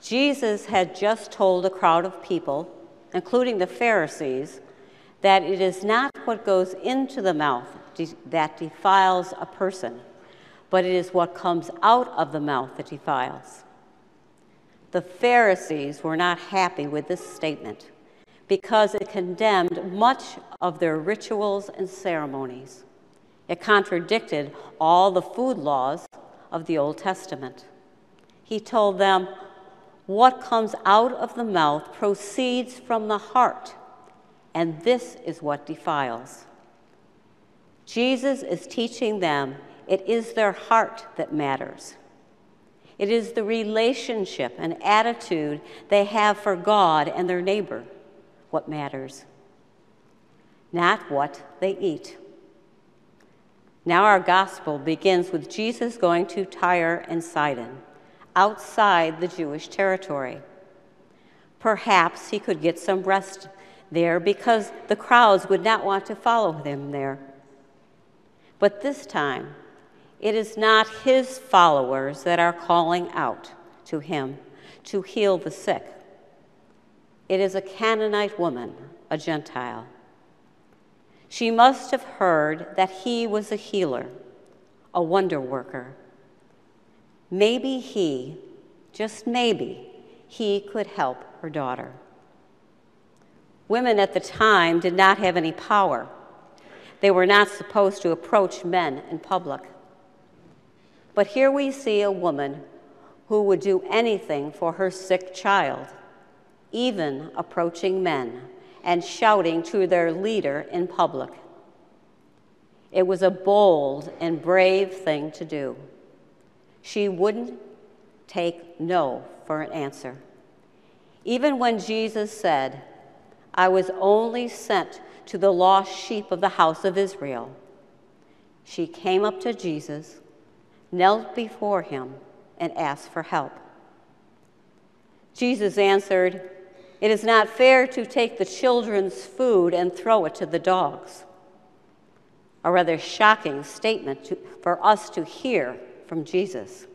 Jesus had just told a crowd of people, including the Pharisees, that it is not what goes into the mouth that defiles a person, but it is what comes out of the mouth that defiles. The Pharisees were not happy with this statement because it condemned much of their rituals and ceremonies. It contradicted all the food laws of the Old Testament. He told them, What comes out of the mouth proceeds from the heart, and this is what defiles. Jesus is teaching them it is their heart that matters. It is the relationship and attitude they have for God and their neighbor what matters, not what they eat. Now, our gospel begins with Jesus going to Tyre and Sidon, outside the Jewish territory. Perhaps he could get some rest there because the crowds would not want to follow him there. But this time, it is not his followers that are calling out to him to heal the sick. It is a Canaanite woman, a Gentile. She must have heard that he was a healer, a wonder worker. Maybe he, just maybe, he could help her daughter. Women at the time did not have any power. They were not supposed to approach men in public. But here we see a woman who would do anything for her sick child, even approaching men and shouting to their leader in public. It was a bold and brave thing to do. She wouldn't take no for an answer. Even when Jesus said, I was only sent to the lost sheep of the house of Israel, she came up to Jesus knelt before him, and asked for help. Jesus answered, It is not fair to take the children's food and throw it to the dogs. A rather shocking statement to, for us to hear from Jesus.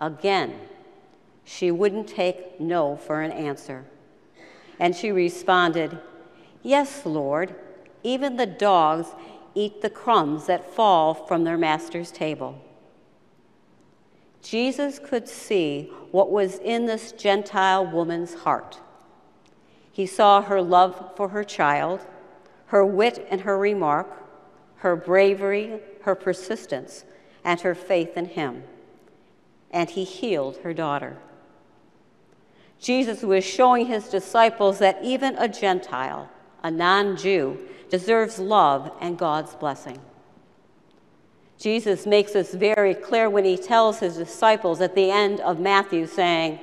Again, she wouldn't take no for an answer. And she responded, Yes, Lord, even the dogs eat the crumbs that fall from their master's table. Jesus could see what was in this Gentile woman's heart. He saw her love for her child, her wit and her remark, her bravery, her persistence, and her faith in him. And he healed her daughter. Jesus was showing his disciples that even a Gentile, a non Jew, deserves love and God's blessing. Jesus makes this very clear when he tells his disciples at the end of Matthew, saying,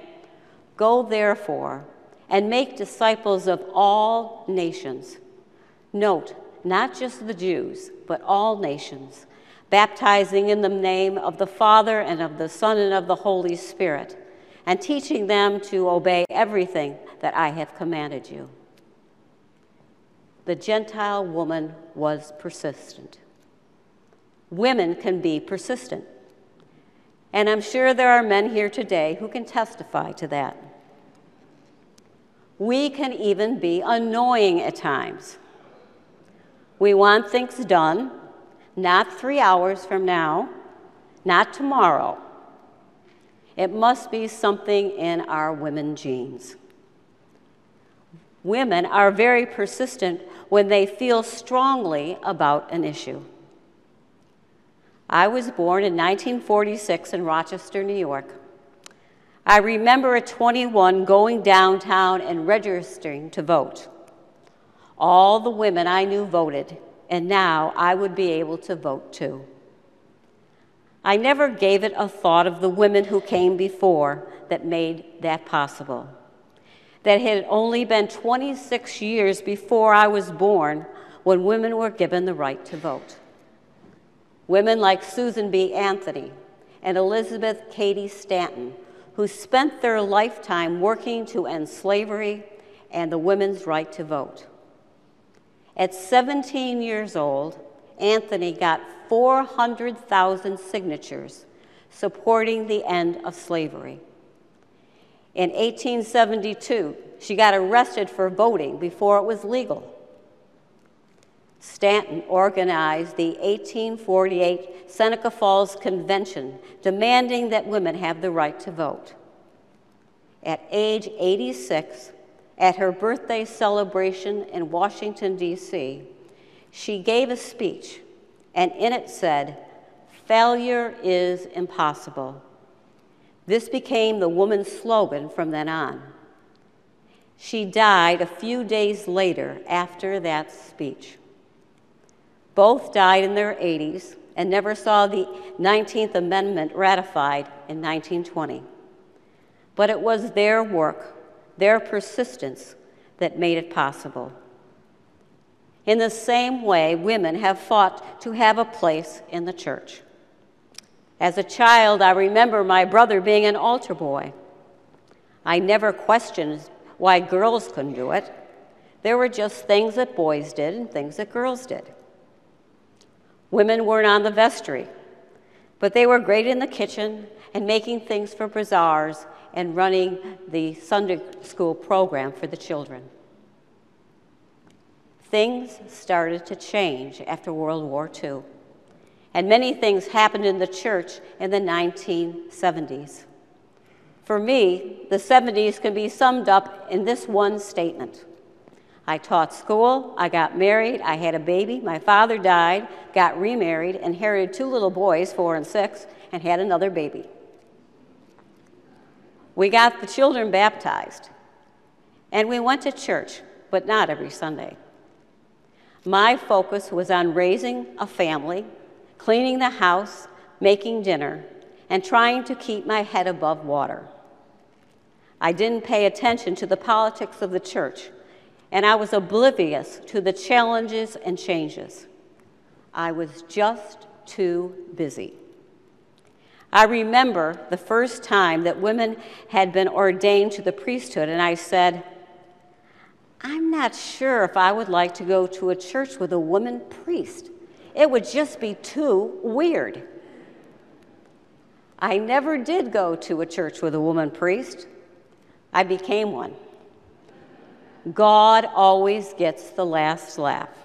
Go therefore and make disciples of all nations. Note, not just the Jews, but all nations, baptizing in the name of the Father and of the Son and of the Holy Spirit, and teaching them to obey everything that I have commanded you the Gentile woman was persistent. Women can be persistent. And I'm sure there are men here today who can testify to that. We can even be annoying at times. We want things done, not three hours from now, not tomorrow. It must be something in our women genes. Women are very persistent when they feel strongly about an issue. I was born in 1946 in Rochester, New York. I remember at 21 going downtown and registering to vote. All the women I knew voted, and now I would be able to vote too. I never gave it a thought of the women who came before that made that possible that had only been 26 years before I was born when women were given the right to vote. Women like Susan B. Anthony and Elizabeth Cady Stanton, who spent their lifetime working to end slavery and the women's right to vote. At 17 years old, Anthony got 400,000 signatures supporting the end of slavery. In 1872, she got arrested for voting before it was legal. Stanton organized the 1848 Seneca Falls Convention demanding that women have the right to vote. At age 86, at her birthday celebration in Washington, D.C., she gave a speech, and in it said, Failure is impossible. This became the woman's slogan from then on. She died a few days later after that speech. Both died in their 80s and never saw the 19th Amendment ratified in 1920. But it was their work, their persistence, that made it possible. In the same way, women have fought to have a place in the church. As a child, I remember my brother being an altar boy. I never questioned why girls couldn't do it. There were just things that boys did and things that girls did. Women weren't on the vestry, but they were great in the kitchen and making things for bazaars and running the Sunday school program for the children. Things started to change after World War II, and many things happened in the church in the 1970s. For me, the 70s can be summed up in this one statement I taught school, I got married, I had a baby, my father died, got remarried, inherited two little boys, four and six, and had another baby. We got the children baptized, and we went to church, but not every Sunday. My focus was on raising a family, cleaning the house, making dinner, and trying to keep my head above water. I didn't pay attention to the politics of the church and I was oblivious to the challenges and changes. I was just too busy. I remember the first time that women had been ordained to the priesthood, and I said, I'm not sure if I would like to go to a church with a woman priest. It would just be too weird. I never did go to a church with a woman priest. I became one. God always gets the last laugh.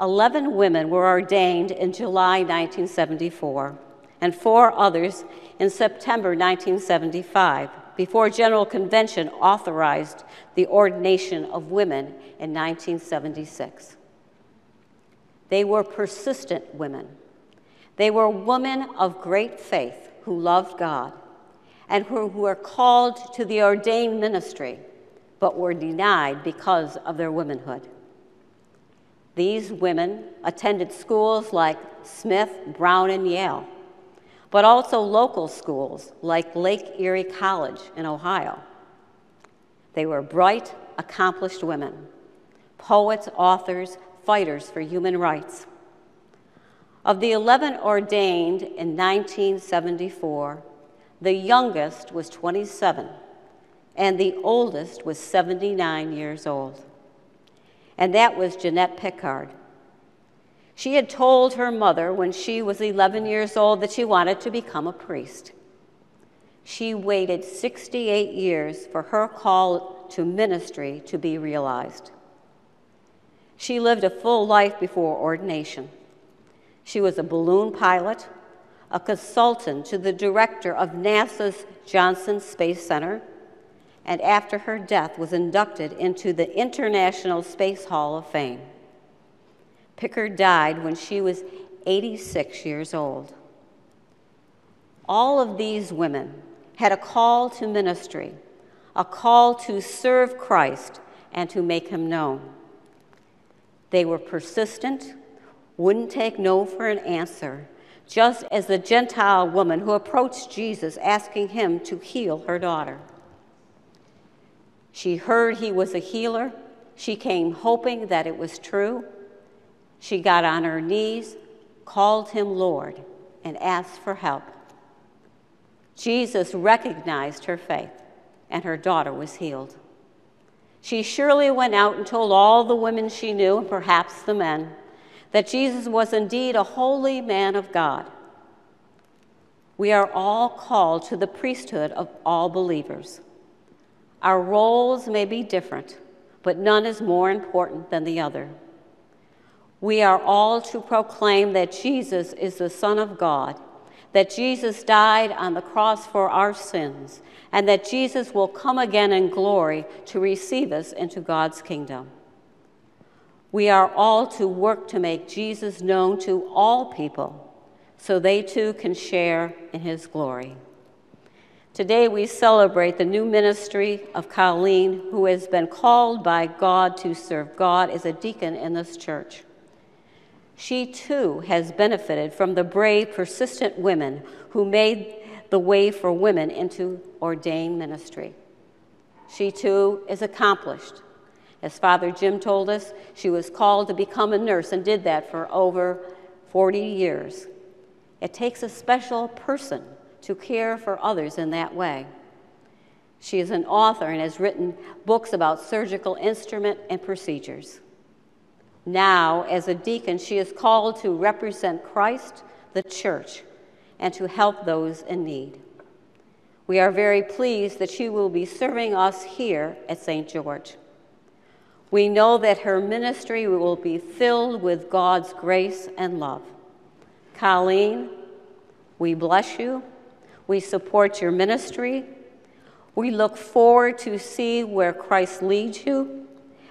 Eleven women were ordained in July 1974, and four others in September 1975, before General Convention authorized the ordination of women in 1976. They were persistent women. They were women of great faith who loved God and who were called to the ordained ministry but were denied because of their womanhood. These women attended schools like Smith, Brown, and Yale, but also local schools like Lake Erie College in Ohio. They were bright, accomplished women, poets, authors, fighters for human rights. Of the 11 ordained in 1974, the youngest was 27 and the oldest was 79 years old. And that was Jeannette Piccard. She had told her mother when she was 11 years old that she wanted to become a priest. She waited 68 years for her call to ministry to be realized. She lived a full life before ordination. She was a balloon pilot, a consultant to the director of NASA's Johnson Space Center, and after her death was inducted into the International Space Hall of Fame. Piccard died when she was 86 years old. All of these women had a call to ministry, a call to serve Christ and to make him known. They were persistent, wouldn't take no for an answer, just as the Gentile woman who approached Jesus asking him to heal her daughter. She heard he was a healer. She came hoping that it was true. She got on her knees, called him Lord, and asked for help. Jesus recognized her faith, and her daughter was healed. She surely went out and told all the women she knew, and perhaps the men, that Jesus was indeed a holy man of God. We are all called to the priesthood of all believers. Our roles may be different, but none is more important than the other. We are all to proclaim that Jesus is the Son of God, that Jesus died on the cross for our sins, and that Jesus will come again in glory to receive us into God's kingdom. We are all to work to make Jesus known to all people so they too can share in his glory. Today we celebrate the new ministry of Colleen, who has been called by God to serve God as a deacon in this church. She too has benefited from the brave, persistent women who made the way for women into ordained ministry. She too is accomplished. As Father Jim told us, she was called to become a nurse and did that for over 40 years. It takes a special person to care for others in that way. She is an author and has written books about surgical instrument and procedures. Now, as a deacon, she is called to represent Christ, the church, and to help those in need. We are very pleased that she will be serving us here at St. George. We know that her ministry will be filled with God's grace and love. Colleen, we bless you. We support your ministry. We look forward to see where Christ leads you.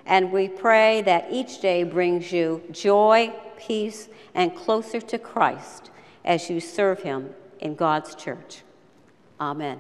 And we pray that each day brings you joy, peace, and closer to Christ as you serve him in God's church. Amen.